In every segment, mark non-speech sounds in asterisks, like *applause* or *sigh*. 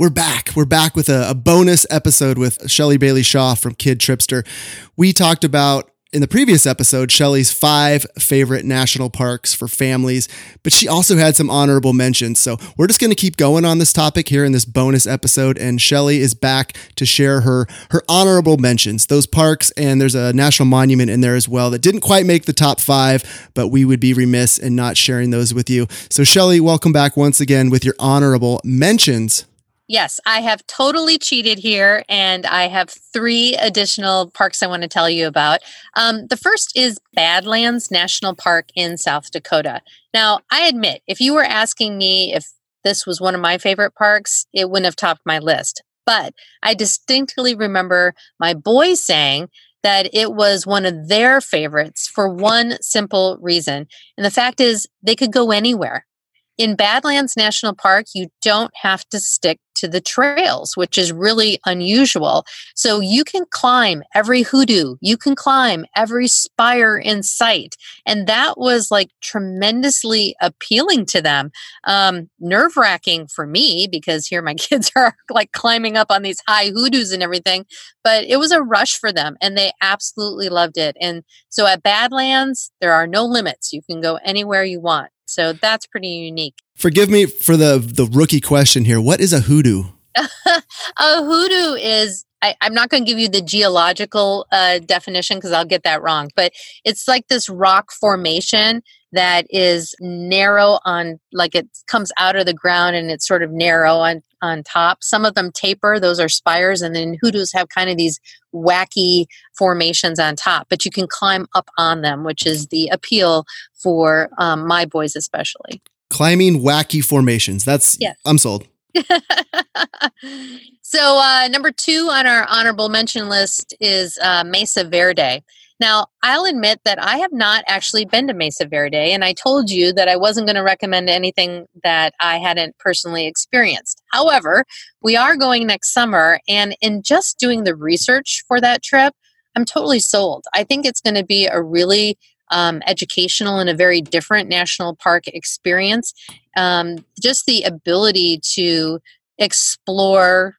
We're back. We're back with a, a bonus episode with Shelly Bailey Shaw from Kid Tripster. We talked about in the previous episode, Shelly's five favorite national parks for families, but she also had some honorable mentions. So we're just going to keep going on this topic here in this bonus episode. And Shelly is back to share her her honorable mentions, those parks, and there's a national monument in there as well that didn't quite make the top five, but we would be remiss in not sharing those with you. So Shelly, welcome back once again with your honorable mentions. Yes, I have totally cheated here, and I have three additional parks I want to tell you about. Um, the first is Badlands National Park in South Dakota. Now, I admit, if you were asking me if this was one of my favorite parks, it wouldn't have topped my list. But I distinctly remember my boys saying that it was one of their favorites for one simple reason. And the fact is, they could go anywhere. In Badlands National Park, you don't have to stick to the trails, which is really unusual. So you can climb every hoodoo, you can climb every spire in sight. And that was like tremendously appealing to them. Um, Nerve wracking for me because here my *laughs* kids are like climbing up on these high hoodoos and everything, but it was a rush for them and they absolutely loved it. And so at Badlands, there are no limits. You can go anywhere you want. So that's pretty unique. Forgive me for the the rookie question here. What is a hoodoo? *laughs* a hoodoo is I, am not going to give you the geological uh, definition because I'll get that wrong, but it's like this rock formation that is narrow on, like it comes out of the ground and it's sort of narrow on on top. Some of them taper; those are spires, and then hoodoos have kind of these wacky formations on top. But you can climb up on them, which is the appeal for um, my boys, especially. Climbing wacky formations. That's yes. I'm sold. *laughs* so uh, number two on our honorable mention list is uh, Mesa Verde. Now, I'll admit that I have not actually been to Mesa Verde, and I told you that I wasn't going to recommend anything that I hadn't personally experienced. However, we are going next summer, and in just doing the research for that trip, I'm totally sold. I think it's going to be a really um, educational and a very different national park experience. Um, just the ability to explore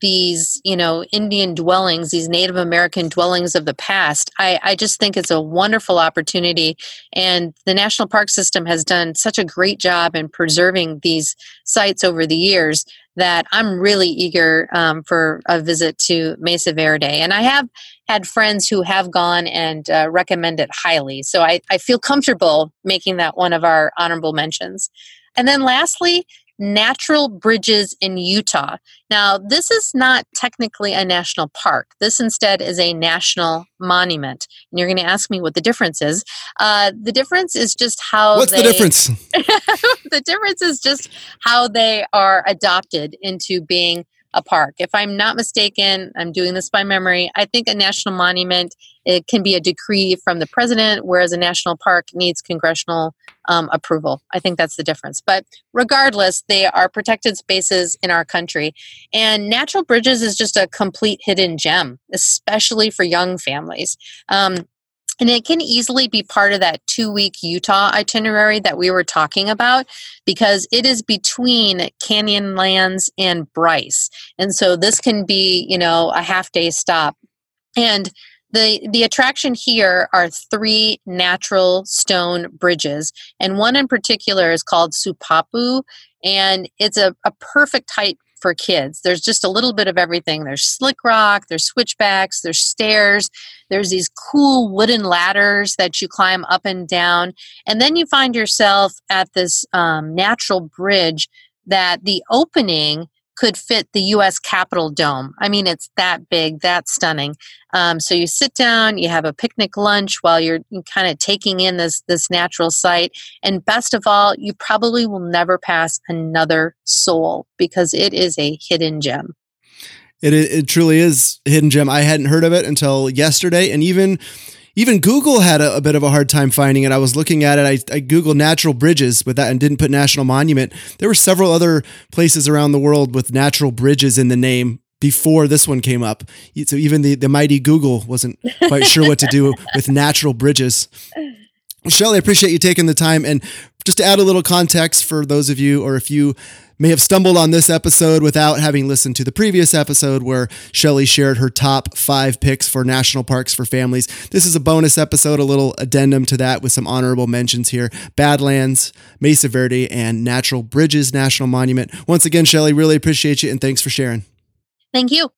these you know indian dwellings these native american dwellings of the past I, I just think it's a wonderful opportunity. And the national park system has done such a great job in preserving these sites over the years that i'm really eager um, for a visit to mesa verde. And i have had friends who have gone and uh, recommend it highly. So I, I feel comfortable making that one of our honorable mentions. And then lastly Natural Bridges in Utah. Now, this is not technically a national park. This instead is a national monument. And you're going to ask me what the difference is. Uh, the difference is just how. What's they, the difference? *laughs* the difference is just how they are adopted into being a park. If I'm not mistaken, I'm doing this by memory. I think a national monument it can be a decree from the president, whereas a national park needs congressional um, approval. I think that's the difference. But regardless, they are protected spaces in our country, and natural bridges is just a complete hidden gem, especially for young families. Um, and it can easily be part of that two week Utah itinerary that we were talking about because it is between Canyonlands and Bryce. And so this can be, you know, a half day stop. And the, the attraction here are three natural stone bridges, and one in particular is called Sipapu, and it's a, a perfect height for kids. There's just a little bit of everything. There's slick rock, there's switchbacks, there's stairs, there's these cool wooden ladders that you climb up and down. And then you find yourself at this um, natural bridge that the opening could fit the US Capitol dome. I mean, it's that big, that stunning. Um, so you sit down, you have a picnic lunch while you're kind of taking in this, this natural site. And best of all, you probably will never pass another soul because it is a hidden gem. It, it truly is hidden gem. I hadn't heard of it until yesterday. And even even Google had a, a, bit of a hard time finding it. I was looking at it. I, I Googled natural bridges with that and didn't put national monument. There were several other places around the world with natural bridges in the name before this one came up. So even the, the mighty Google wasn't quite sure what to do *laughs* with natural bridges. Shelly, I appreciate you taking the time. And just to add a little context for those of you, or if you may have stumbled on this episode without having listened to the previous episode where Shelly shared her top five picks for national parks for families. This is a bonus episode, a little addendum to that with some honorable mentions here Badlands, Mesa Verde, and Natural Bridges National Monument. Once again, Shelly, really appreciate you and thanks for sharing. Thank you.